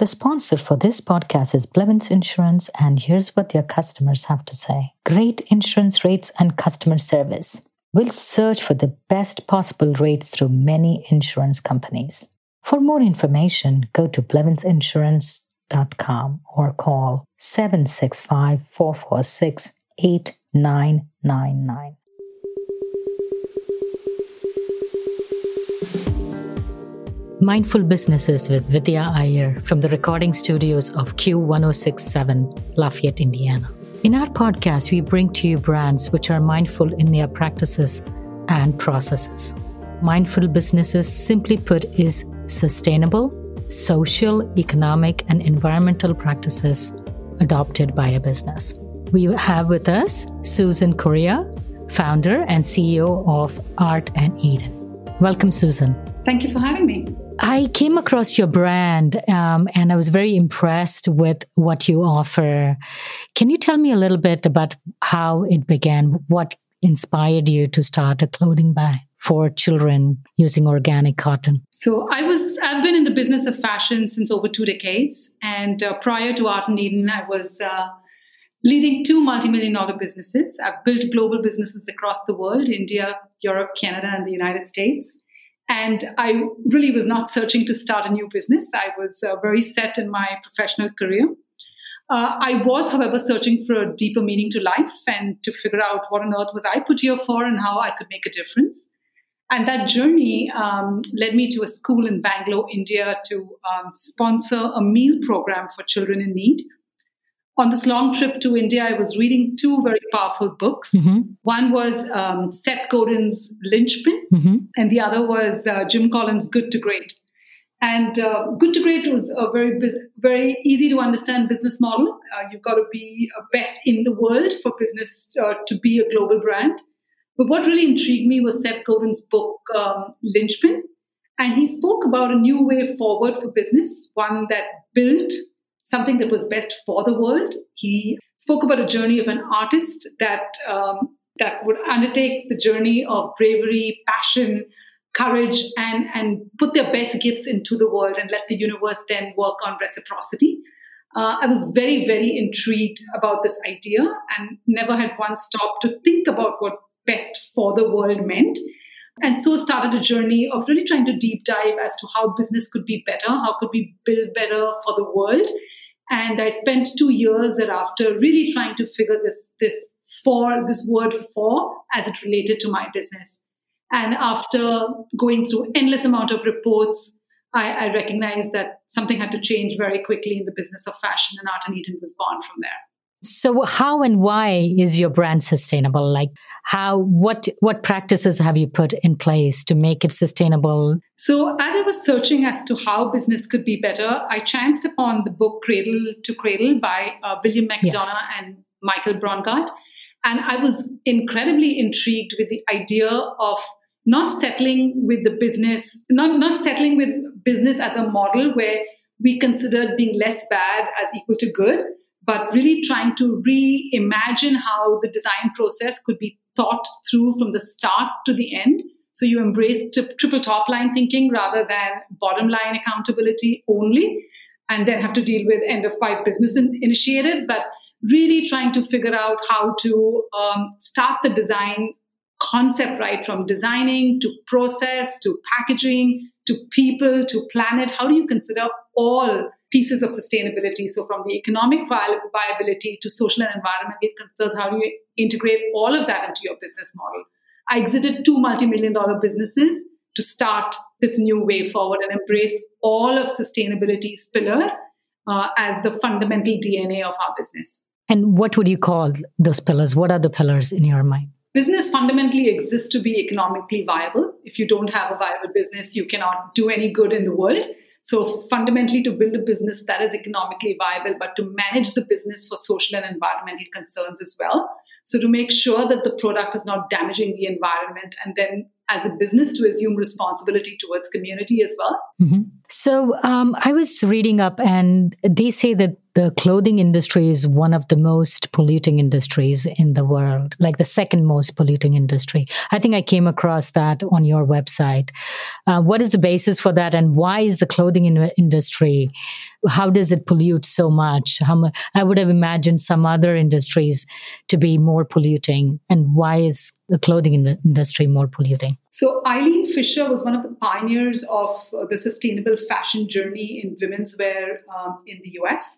The sponsor for this podcast is Blevins Insurance, and here's what their customers have to say Great insurance rates and customer service. We'll search for the best possible rates through many insurance companies. For more information, go to blevinsinsurance.com or call 765 446 8999. Mindful Businesses with Vidya Iyer from the recording studios of Q1067, Lafayette, Indiana. In our podcast, we bring to you brands which are mindful in their practices and processes. Mindful businesses, simply put, is sustainable, social, economic, and environmental practices adopted by a business. We have with us Susan Correa, founder and CEO of Art and Eden. Welcome, Susan. Thank you for having me. I came across your brand um, and I was very impressed with what you offer. Can you tell me a little bit about how it began? What inspired you to start a clothing brand for children using organic cotton? So I was I've been in the business of fashion since over two decades, and uh, prior to Art and Eden, I was uh, leading two multi-million dollar businesses. I've built global businesses across the world: India, Europe, Canada, and the United States. And I really was not searching to start a new business. I was uh, very set in my professional career. Uh, I was, however, searching for a deeper meaning to life and to figure out what on earth was I put here for and how I could make a difference. And that journey um, led me to a school in Bangalore, India, to um, sponsor a meal program for children in need on this long trip to India, I was reading two very powerful books. Mm-hmm. One was um, Seth Godin's Linchpin, mm-hmm. and the other was uh, Jim Collins' Good to Great. And uh, Good to Great was a very very easy to understand business model. Uh, you've got to be best in the world for business uh, to be a global brand. But what really intrigued me was Seth Godin's book um, Linchpin, and he spoke about a new way forward for business, one that built something that was best for the world. He spoke about a journey of an artist that um, that would undertake the journey of bravery, passion, courage, and and put their best gifts into the world and let the universe then work on reciprocity. Uh, I was very, very intrigued about this idea and never had once stopped to think about what best for the world meant. And so started a journey of really trying to deep dive as to how business could be better, how could we build better for the world, and I spent two years thereafter really trying to figure this, this for this word for as it related to my business. And after going through endless amount of reports, I, I recognized that something had to change very quickly in the business of fashion, and Art and Eden was born from there. So how and why is your brand sustainable? Like how what what practices have you put in place to make it sustainable? So as I was searching as to how business could be better, I chanced upon the book Cradle to Cradle by uh, William McDonough yes. and Michael Braungart. And I was incredibly intrigued with the idea of not settling with the business, not, not settling with business as a model where we considered being less bad as equal to good, but really trying to reimagine how the design process could be thought through from the start to the end. So you embrace t- triple top line thinking rather than bottom line accountability only, and then have to deal with end of pipe business in- initiatives. But really trying to figure out how to um, start the design concept right from designing to process to packaging to people to planet. How do you consider all pieces of sustainability. So, from the economic viability to social and environmental concerns, how do you integrate all of that into your business model? I exited two multi million dollar businesses to start this new way forward and embrace all of sustainability's pillars uh, as the fundamental DNA of our business. And what would you call those pillars? What are the pillars in your mind? Business fundamentally exists to be economically viable. If you don't have a viable business, you cannot do any good in the world. So, fundamentally, to build a business that is economically viable, but to manage the business for social and environmental concerns as well. So, to make sure that the product is not damaging the environment, and then as a business to assume responsibility towards community as well. Mm-hmm. So, um, I was reading up, and they say that the clothing industry is one of the most polluting industries in the world, like the second most polluting industry. I think I came across that on your website. Uh, what is the basis for that, and why is the clothing in- industry how does it pollute so much? How much, I would have imagined some other industries to be more polluting. And why is the clothing industry more polluting? So, Eileen Fisher was one of the pioneers of uh, the sustainable fashion journey in women's wear um, in the US.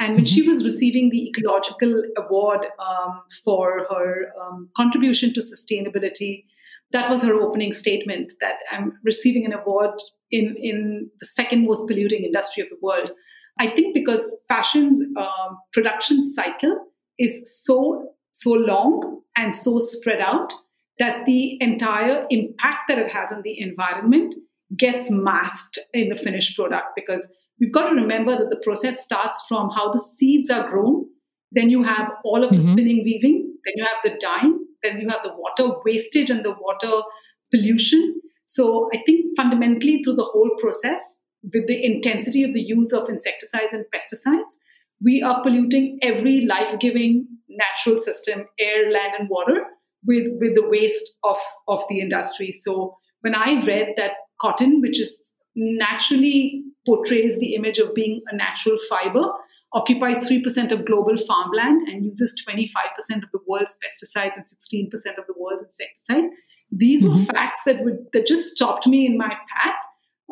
And when mm-hmm. she was receiving the Ecological Award um, for her um, contribution to sustainability, that was her opening statement that I'm receiving an award in, in the second most polluting industry of the world. I think because fashion's uh, production cycle is so so long and so spread out that the entire impact that it has on the environment gets masked in the finished product. Because we've got to remember that the process starts from how the seeds are grown. Then you have all of the mm-hmm. spinning weaving. Then you have the dyeing. Then you have the water wastage and the water pollution so I think fundamentally through the whole process, with the intensity of the use of insecticides and pesticides, we are polluting every life giving natural system, air, land, and water, with, with the waste of, of the industry. So when I read that cotton, which is naturally portrays the image of being a natural fiber, occupies 3% of global farmland and uses 25% of the world's pesticides and 16% of the world's insecticides these mm-hmm. were facts that would that just stopped me in my path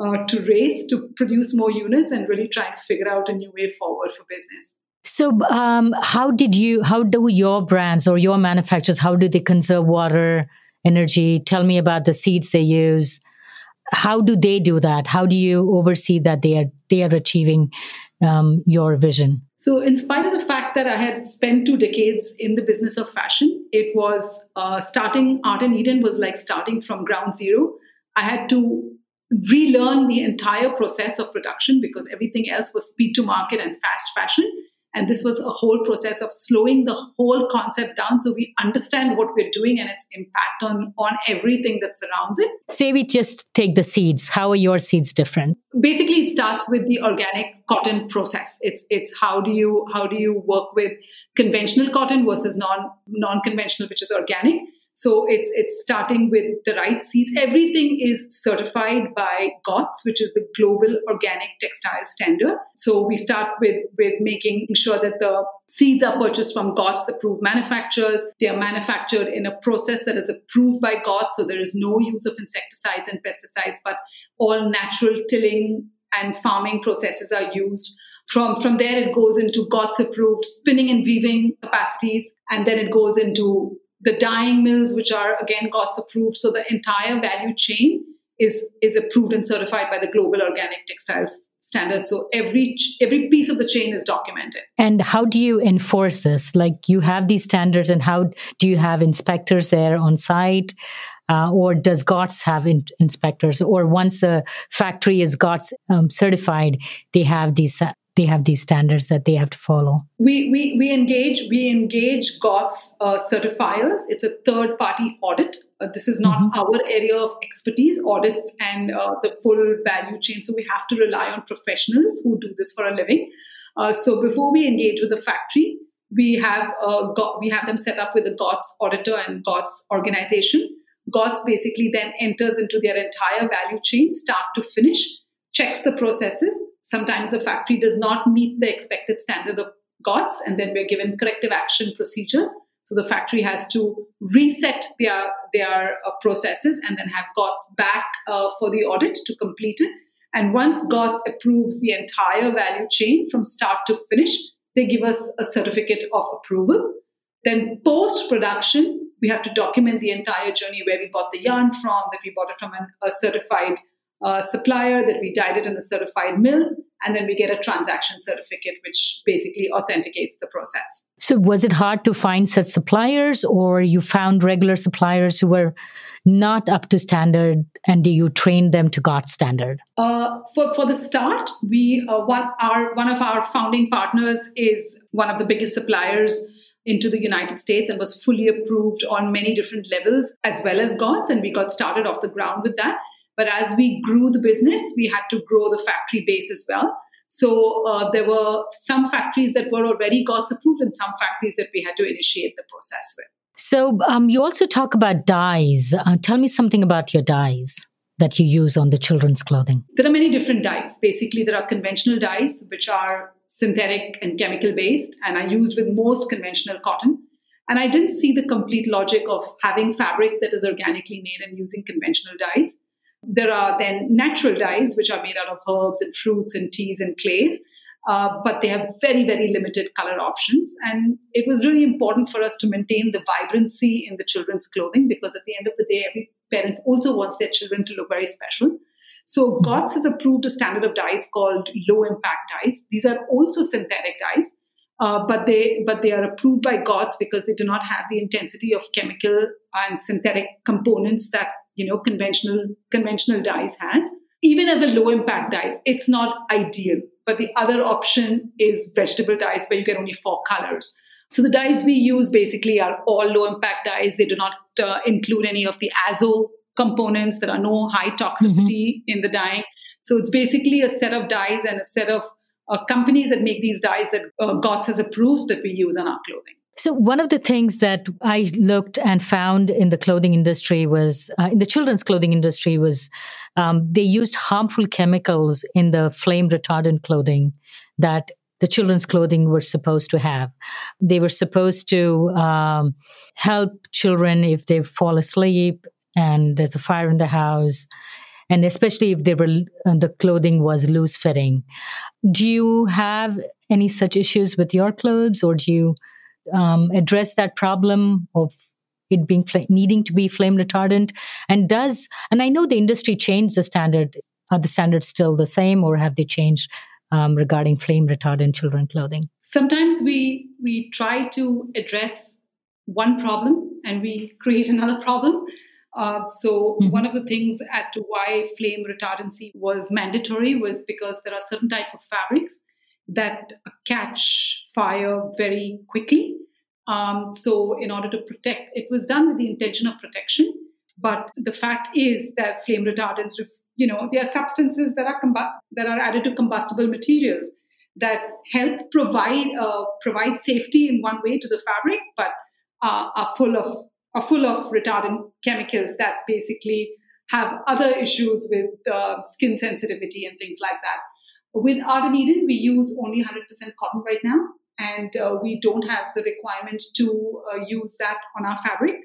uh, to race to produce more units and really try to figure out a new way forward for business. So, um, how did you? How do your brands or your manufacturers? How do they conserve water, energy? Tell me about the seeds they use. How do they do that? How do you oversee that they are they are achieving um, your vision? So, in spite of the that I had spent two decades in the business of fashion, it was uh, starting Art and Eden was like starting from ground zero. I had to relearn the entire process of production because everything else was speed to market and fast fashion. And this was a whole process of slowing the whole concept down so we understand what we're doing and its impact on, on everything that surrounds it. Say we just take the seeds. How are your seeds different? Basically, it starts with the organic cotton process. It's it's how do you how do you work with conventional cotton versus non non conventional, which is organic. So it's it's starting with the right seeds. Everything is certified by GOTS, which is the Global Organic Textile Standard. So we start with with making sure that the seeds are purchased from GOTS approved manufacturers. They are manufactured in a process that is approved by GOTS, so there is no use of insecticides and pesticides, but all natural tilling and farming processes are used. From, from there, it goes into GOTS approved spinning and weaving capacities, and then it goes into the dyeing mills, which are again GOTS approved. So the entire value chain is is approved and certified by the Global Organic Textile Standard. So every every piece of the chain is documented. And how do you enforce this? Like you have these standards, and how do you have inspectors there on site? Uh, or does GOTS have in- inspectors? Or once a factory is GOTS um, certified, they have these they have these standards that they have to follow we we, we engage we engage GOTS uh, certifiers it's a third party audit uh, this is not mm-hmm. our area of expertise audits and uh, the full value chain so we have to rely on professionals who do this for a living uh, so before we engage with the factory we have uh, got, we have them set up with the GOTS auditor and GOTS organization. GOTS basically then enters into their entire value chain, start to finish, checks the processes. Sometimes the factory does not meet the expected standard of GOTS, and then we're given corrective action procedures. So the factory has to reset their their uh, processes and then have GOTS back uh, for the audit to complete it. And once GOTS approves the entire value chain from start to finish, they give us a certificate of approval. Then post production, we have to document the entire journey where we bought the yarn from, that we bought it from an, a certified uh, supplier, that we dyed it in a certified mill, and then we get a transaction certificate, which basically authenticates the process. So, was it hard to find such suppliers, or you found regular suppliers who were not up to standard, and do you train them to GOTS standard? Uh, for for the start, we uh, one our one of our founding partners is one of the biggest suppliers into the United States and was fully approved on many different levels as well as GOTS, and we got started off the ground with that. But as we grew the business, we had to grow the factory base as well. So uh, there were some factories that were already GOTS approved and some factories that we had to initiate the process with. So um, you also talk about dyes. Uh, tell me something about your dyes. that you use on the children's clothing? There are many different dyes. Basically, there are conventional dyes, which are synthetic and chemical based, and are used with most conventional cotton. And I didn't see the complete logic of having fabric that is organically made and using conventional dyes. There are then natural dyes, which are made out of herbs and fruits and teas and clays, uh, but they have very, very limited color options. And it was really important for us to maintain the vibrancy in the children's clothing because at the end of the day, every parent also wants their children to look very special. So GOTS has approved a standard of dyes called low impact dyes. These are also synthetic dyes, uh, but they but they are approved by GOTS because they do not have the intensity of chemical and synthetic components that you know conventional conventional dyes has. Even as a low impact dyes, it's not ideal. But the other option is vegetable dyes where you get only four colors. So the dyes we use basically are all low impact dyes. They do not uh, include any of the azo components. There are no high toxicity mm-hmm. in the dyeing. So it's basically a set of dyes and a set of uh, companies that make these dyes that uh, GOTS has approved that we use on our clothing. So, one of the things that I looked and found in the clothing industry was, uh, in the children's clothing industry, was um, they used harmful chemicals in the flame retardant clothing that the children's clothing were supposed to have. They were supposed to um, help children if they fall asleep and there's a fire in the house, and especially if they were uh, the clothing was loose fitting. Do you have any such issues with your clothes, or do you um, address that problem of it being fl- needing to be flame retardant? And does and I know the industry changed the standard. Are the standards still the same, or have they changed um, regarding flame retardant children clothing? Sometimes we we try to address one problem and we create another problem. Uh, so mm-hmm. one of the things as to why flame retardancy was mandatory was because there are certain type of fabrics that catch fire very quickly. Um, so in order to protect, it was done with the intention of protection. But the fact is that flame retardants, you know, they are substances that are that are added to combustible materials that help provide uh, provide safety in one way to the fabric, but are full of are full of retardant chemicals that basically have other issues with uh, skin sensitivity and things like that. With Art and Eden, we use only 100% cotton right now, and uh, we don't have the requirement to uh, use that on our fabric.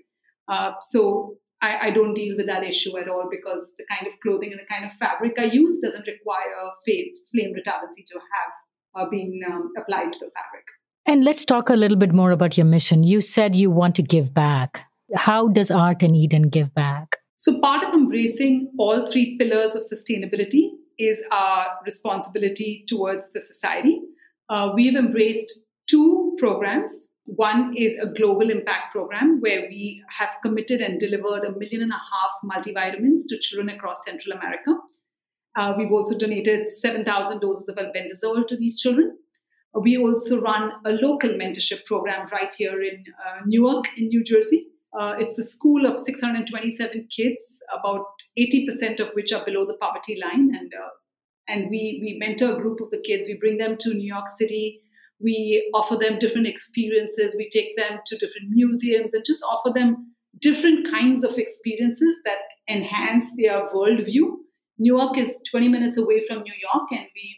Uh, so I, I, don't deal with that issue at all because the kind of clothing and the kind of fabric I use doesn't require flame retardancy to have uh, been um, applied to the fabric. And let's talk a little bit more about your mission. You said you want to give back how does Art and Eden give back? So, part of embracing all three pillars of sustainability is our responsibility towards the society. Uh, we have embraced two programs. One is a global impact program where we have committed and delivered a million and a half multivitamins to children across Central America. Uh, we've also donated 7,000 doses of albendazole to these children. We also run a local mentorship program right here in uh, Newark, in New Jersey, uh, it's a school of 627 kids, about 80% of which are below the poverty line. And, uh, and we, we mentor a group of the kids. We bring them to New York City. We offer them different experiences. We take them to different museums and just offer them different kinds of experiences that enhance their worldview. Newark is 20 minutes away from New York, and we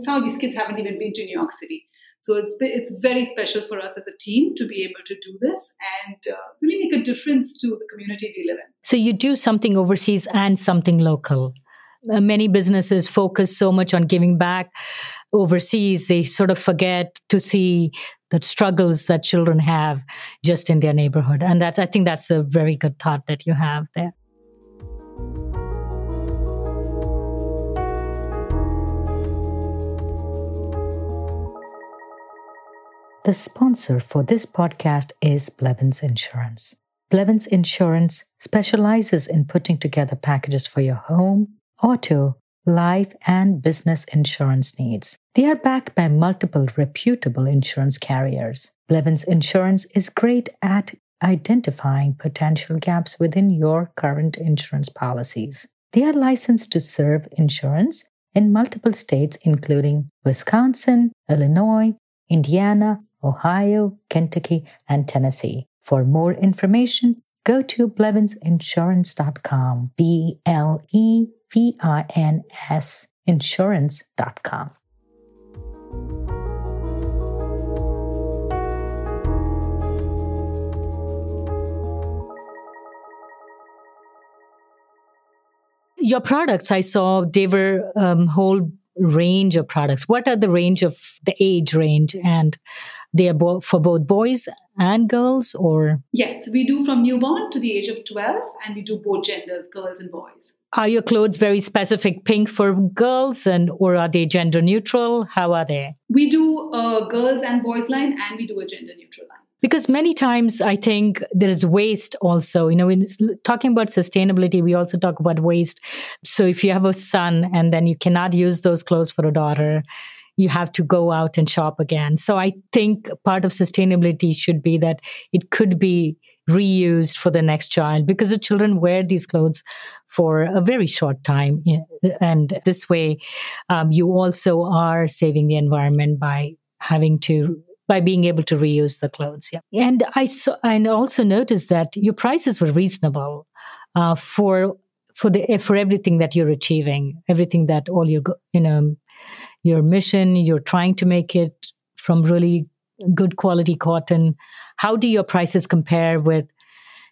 some of these kids haven't even been to New York City. So it's it's very special for us as a team to be able to do this and uh, really make a difference to the community we live in. So you do something overseas and something local. Uh, many businesses focus so much on giving back overseas, they sort of forget to see the struggles that children have just in their neighborhood. And that's I think that's a very good thought that you have there. The sponsor for this podcast is Blevins Insurance. Blevins Insurance specializes in putting together packages for your home, auto, life, and business insurance needs. They are backed by multiple reputable insurance carriers. Blevins Insurance is great at identifying potential gaps within your current insurance policies. They are licensed to serve insurance in multiple states, including Wisconsin, Illinois, Indiana, Ohio, Kentucky, and Tennessee. For more information, go to blevinsinsurance.com. B L E V I N S insurance.com. Your products, I saw they were um, whole range of products. What are the range of the age range and they are bo- for both boys and girls or yes we do from newborn to the age of 12 and we do both genders girls and boys are your clothes very specific pink for girls and or are they gender neutral? How are they? We do a girls and boys line and we do a gender neutral line. Because many times i think there is waste also. You know when talking about sustainability we also talk about waste. So if you have a son and then you cannot use those clothes for a daughter you have to go out and shop again. So i think part of sustainability should be that it could be reused for the next child because the children wear these clothes for a very short time and this way um, you also are saving the environment by having to by being able to reuse the clothes. Yeah. And I saw, and also noticed that your prices were reasonable uh, for for the for everything that you're achieving, everything that all your you know your mission, you're trying to make it from really good quality cotton. How do your prices compare with,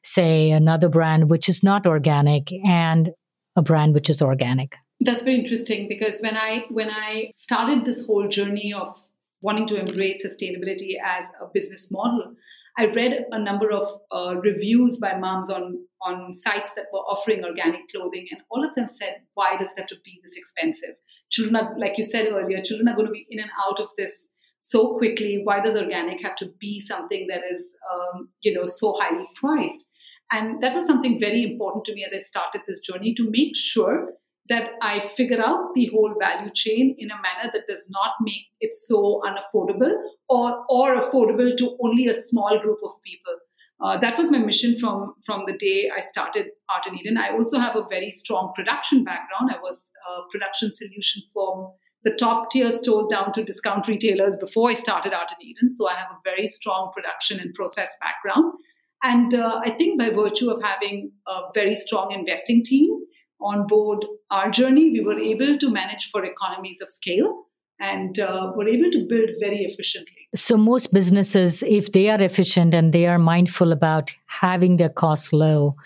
say, another brand which is not organic and a brand which is organic? That's very interesting because when I when I started this whole journey of wanting to embrace sustainability as a business model, I read a number of uh, reviews by moms on on sites that were offering organic clothing, and all of them said, "Why does it have to be this expensive? Children are, like you said earlier, children are going to be in and out of this so quickly. Why does organic have to be something that is, um, you know, so highly priced?" And that was something very important to me as I started this journey to make sure that I figure out the whole value chain in a manner that does not make it so unaffordable or, or affordable to only a small group of people. Uh, that was my mission from, from the day I started Art and Eden. I also have a very strong production background. I was a production solution from the top tier stores down to discount retailers before I started Art and Eden. So I have a very strong production and process background. And uh, I think by virtue of having a very strong investing team, on board our journey, we were able to manage for economies of scale and uh, were able to build very efficiently. So, most businesses, if they are efficient and they are mindful about having their costs low,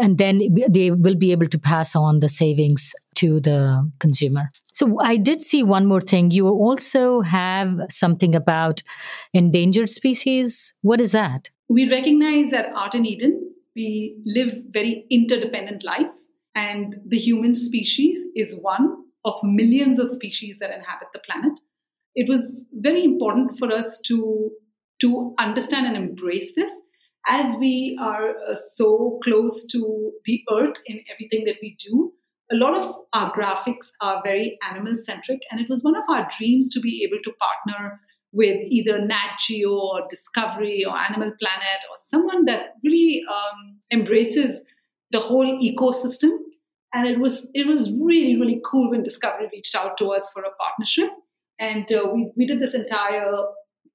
and then they will be able to pass on the savings to the consumer. So, I did see one more thing. You also have something about endangered species. What is that? We recognize that Art and Eden, we live very interdependent lives and the human species is one of millions of species that inhabit the planet. It was very important for us to, to understand and embrace this as we are uh, so close to the earth in everything that we do. A lot of our graphics are very animal centric, and it was one of our dreams to be able to partner with either Nat Geo or Discovery or Animal Planet or someone that really um, embraces the whole ecosystem and it was it was really really cool when discovery reached out to us for a partnership and uh, we, we did this entire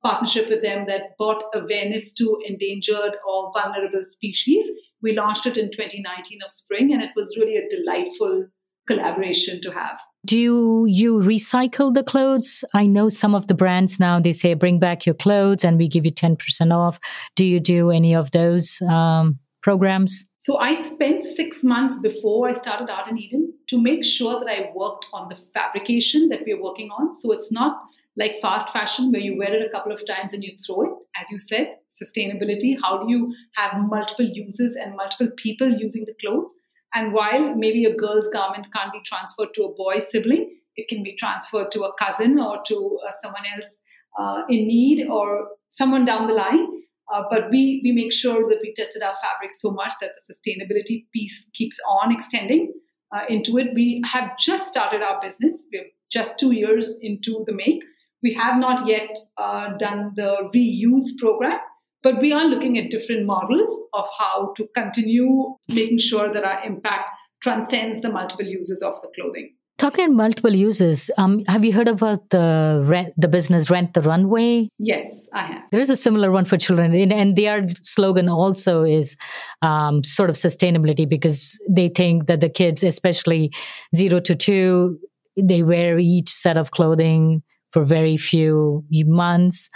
partnership with them that brought awareness to endangered or vulnerable species. We launched it in 2019 of spring and it was really a delightful collaboration to have. Do you recycle the clothes? I know some of the brands now they say bring back your clothes and we give you 10% off. Do you do any of those um, programs? So I spent six months before I started Art and Eden to make sure that I worked on the fabrication that we're working on. So it's not like fast fashion where you wear it a couple of times and you throw it. As you said, sustainability, how do you have multiple uses and multiple people using the clothes? And while maybe a girl's garment can't be transferred to a boy's sibling, it can be transferred to a cousin or to uh, someone else uh, in need or someone down the line. Uh, but we, we make sure that we tested our fabric so much that the sustainability piece keeps on extending uh, into it. We have just started our business. We're just two years into the make. We have not yet uh, done the reuse program, but we are looking at different models of how to continue making sure that our impact transcends the multiple uses of the clothing. Talking about multiple uses, um, have you heard about the rent, the business Rent the Runway? Yes, I have. There is a similar one for children, and their slogan also is um, sort of sustainability because they think that the kids, especially zero to two, they wear each set of clothing for very few months.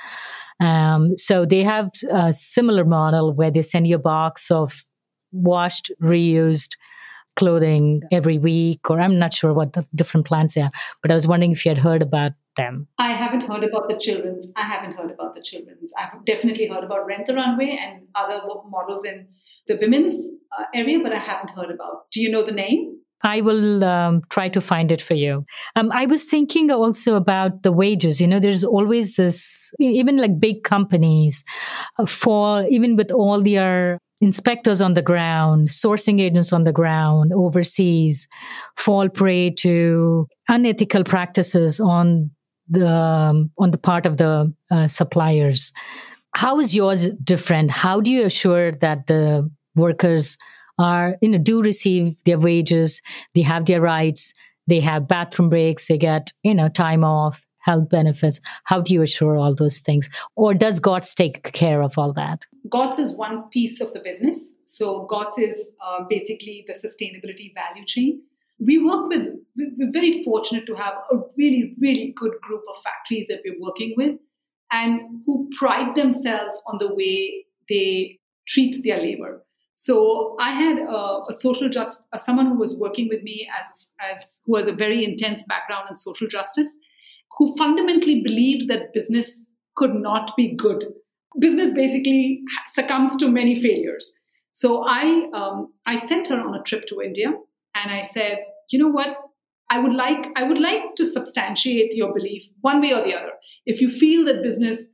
Um, so they have a similar model where they send you a box of washed, reused clothing every week, or I'm not sure what the different plans are, but I was wondering if you had heard about them. I haven't heard about the children's. I haven't heard about the children's. I've definitely heard about Rent the Runway and other models in the women's uh, area, but I haven't heard about. Do you know the name? I will um, try to find it for you. Um, I was thinking also about the wages. You know, there's always this, even like big companies, uh, for even with all their inspectors on the ground, sourcing agents on the ground, overseas, fall prey to unethical practices on the um, on the part of the uh, suppliers. How is yours different? How do you assure that the workers are you know do receive their wages, they have their rights, they have bathroom breaks, they get you know time off, health benefits. How do you assure all those things? Or does GOTS take care of all that? GOTS is one piece of the business. So GOTS is uh, basically the sustainability value chain. We work with, we're very fortunate to have a really, really good group of factories that we're working with and who pride themselves on the way they treat their labor. So I had a, a social just someone who was working with me as as who has a very intense background in social justice, who fundamentally believed that business could not be good. Business basically succumbs to many failures. So I um, I sent her on a trip to India, and I said, you know what? I would like I would like to substantiate your belief one way or the other. If you feel that business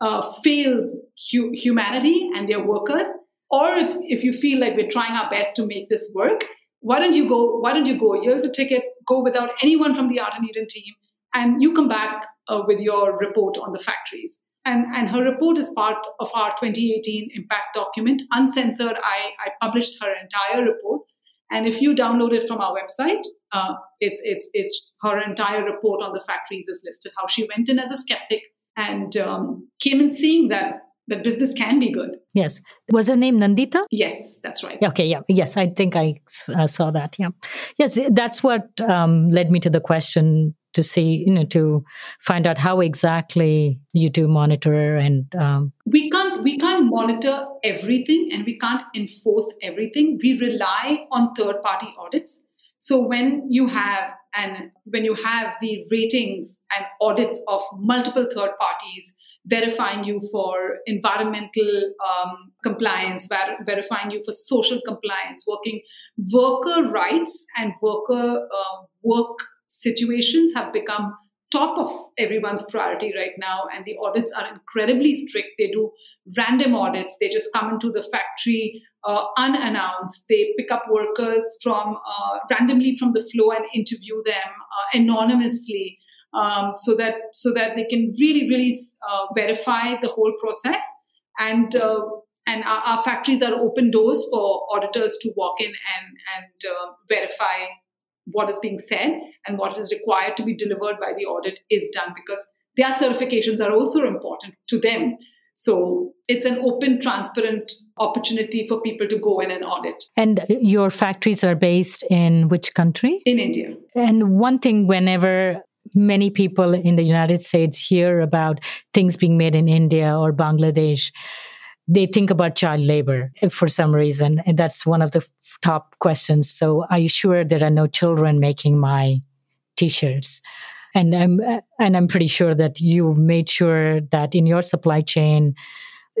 uh, fails hu- humanity and their workers, or if, if you feel like we're trying our best to make this work, why don't you go? Why don't you go? Here's a ticket. Go without anyone from the Art and Eden team and you come back uh, with your report on the factories. And, and her report is part of our 2018 impact document, uncensored. I, I published her entire report. And if you download it from our website, uh, it's, it's, it's her entire report on the factories is listed, how she went in as a skeptic and um, came in seeing that that business can be good. Yes. Was her name Nandita? Yes, that's right. Okay, yeah. Yes, I think I uh, saw that. Yeah. Yes, that's what um, led me to the question to see, you know, to find out how exactly you do monitor and. Um, we can't we can't monitor everything and we can't enforce everything. We rely on third party audits. So when you have and when you have the ratings and audits of multiple third parties verifying you for environmental um, compliance, ver- verifying you for social compliance, working worker rights and worker uh, work situations have become top of everyone's priority right now and the audits are incredibly strict. They do random audits. They just come into the factory uh, unannounced. They pick up workers from uh, randomly from the floor and interview them uh, anonymously um, so that so that they can really really uh, verify the whole process. And uh, and our, our, factories are open doors for auditors to walk in and and uh, verify what is being said and what is required to be delivered by the audit is done because their certifications are also important to them. So it's an open, transparent opportunity for people to go in and audit. And your factories are based in which country? In India. And one thing, whenever many people in the United States hear about things being made in India or Bangladesh, they think about child labor for some reason. And that's one of the top questions. So, are you sure there are no children making my t shirts? And I'm, and I'm pretty sure that you've made sure that in your supply chain,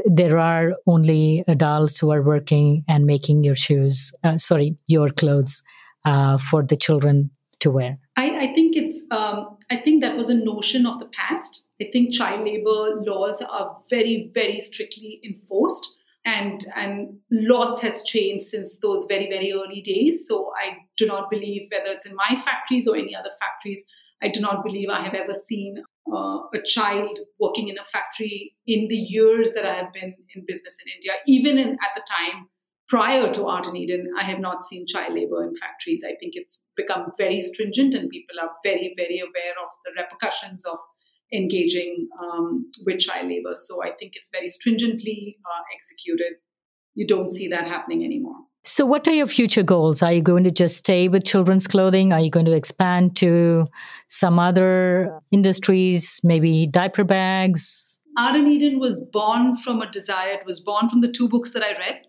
there are only adults who are working and making your shoes, uh, sorry, your clothes uh, for the children to wear. I, I think it's, um, I think that was a notion of the past I think child labor laws are very, very strictly enforced. And, and lots has changed since those very, very early days. So I do not believe, whether it's in my factories or any other factories, I do not believe I have ever seen uh, a child working in a factory in the years that I have been in business in India, even in, at the time prior to Art and Eden, I have not seen child labor in factories. I think it's become very stringent, and people are very, very aware of the repercussions of engaging um, with child labor. So I think it's very stringently uh, executed. You don't see that happening anymore. So, what are your future goals? Are you going to just stay with children's clothing? Are you going to expand to some other industries, maybe diaper bags? Art and Eden was born from a desire. It was born from the two books that I read.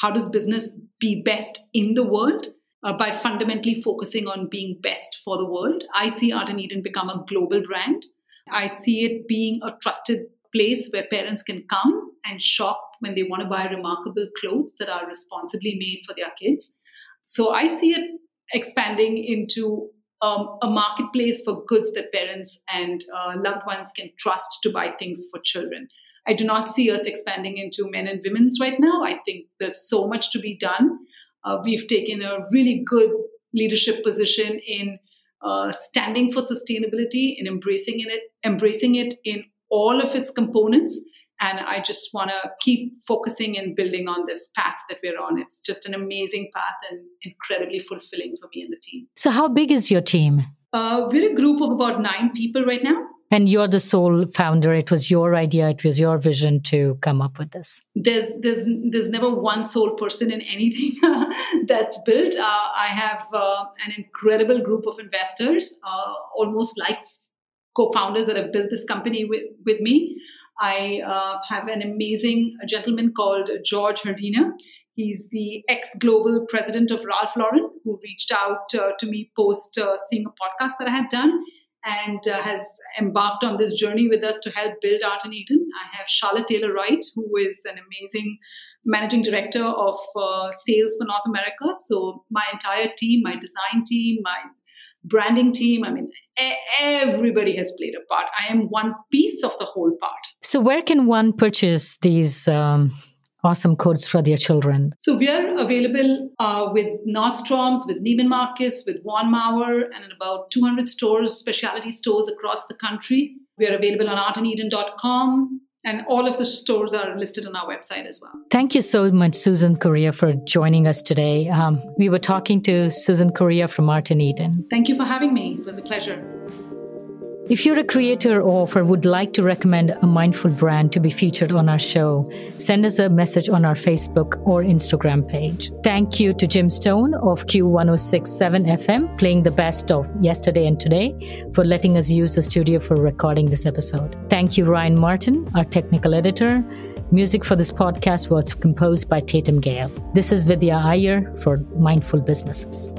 How does business be best in the world? Uh, by fundamentally focusing on being best for the world. I see Art and Eden become a global brand. I see it being a trusted place where parents can come and shop when they want to buy remarkable clothes that are responsibly made for their kids. So I see it expanding into um, a marketplace for goods that parents and uh, loved ones can trust to buy things for children. I do not see us expanding into men and women's right now. I think there's so much to be done. Uh, we've taken a really good leadership position in uh, standing for sustainability and embracing it, embracing it in all of its components. And I just want to keep focusing and building on this path that we're on. It's just an amazing path and incredibly fulfilling for me and the team. So, how big is your team? Uh, we're a group of about nine people right now. And you're the sole founder. It was your idea. It was your vision to come up with this. There's there's there's never one sole person in anything that's built. Uh, I have uh, an incredible group of investors, uh, almost like co-founders that have built this company with with me. I uh, have an amazing gentleman called George Herdina. He's the ex global president of Ralph Lauren, who reached out uh, to me post uh, seeing a podcast that I had done and uh, has embarked on this journey with us to help build Art and Eden. I have Charlotte Taylor Wright, who is an amazing managing director of uh, sales for North America. So, my entire team, my design team, my branding team, I mean, everybody has played a part. I am one piece of the whole part. So, where can one purchase these? Um awesome codes for their children? So we are available uh, with Nordstrom's, with Neiman Marcus, with Von Maur, and in about 200 stores, specialty stores across the country. We are available on artandeden.com. And all of the stores are listed on our website as well. Thank you so much, Susan Correa, for joining us today. Um, we were talking to Susan Correa from Art Eden. Thank you for having me. It was a pleasure. If you're a creator or would like to recommend a mindful brand to be featured on our show, send us a message on our Facebook or Instagram page. Thank you to Jim Stone of Q1067 FM, playing the best of yesterday and today, for letting us use the studio for recording this episode. Thank you, Ryan Martin, our technical editor. Music for this podcast was composed by Tatum Gale. This is Vidya Iyer for Mindful Businesses.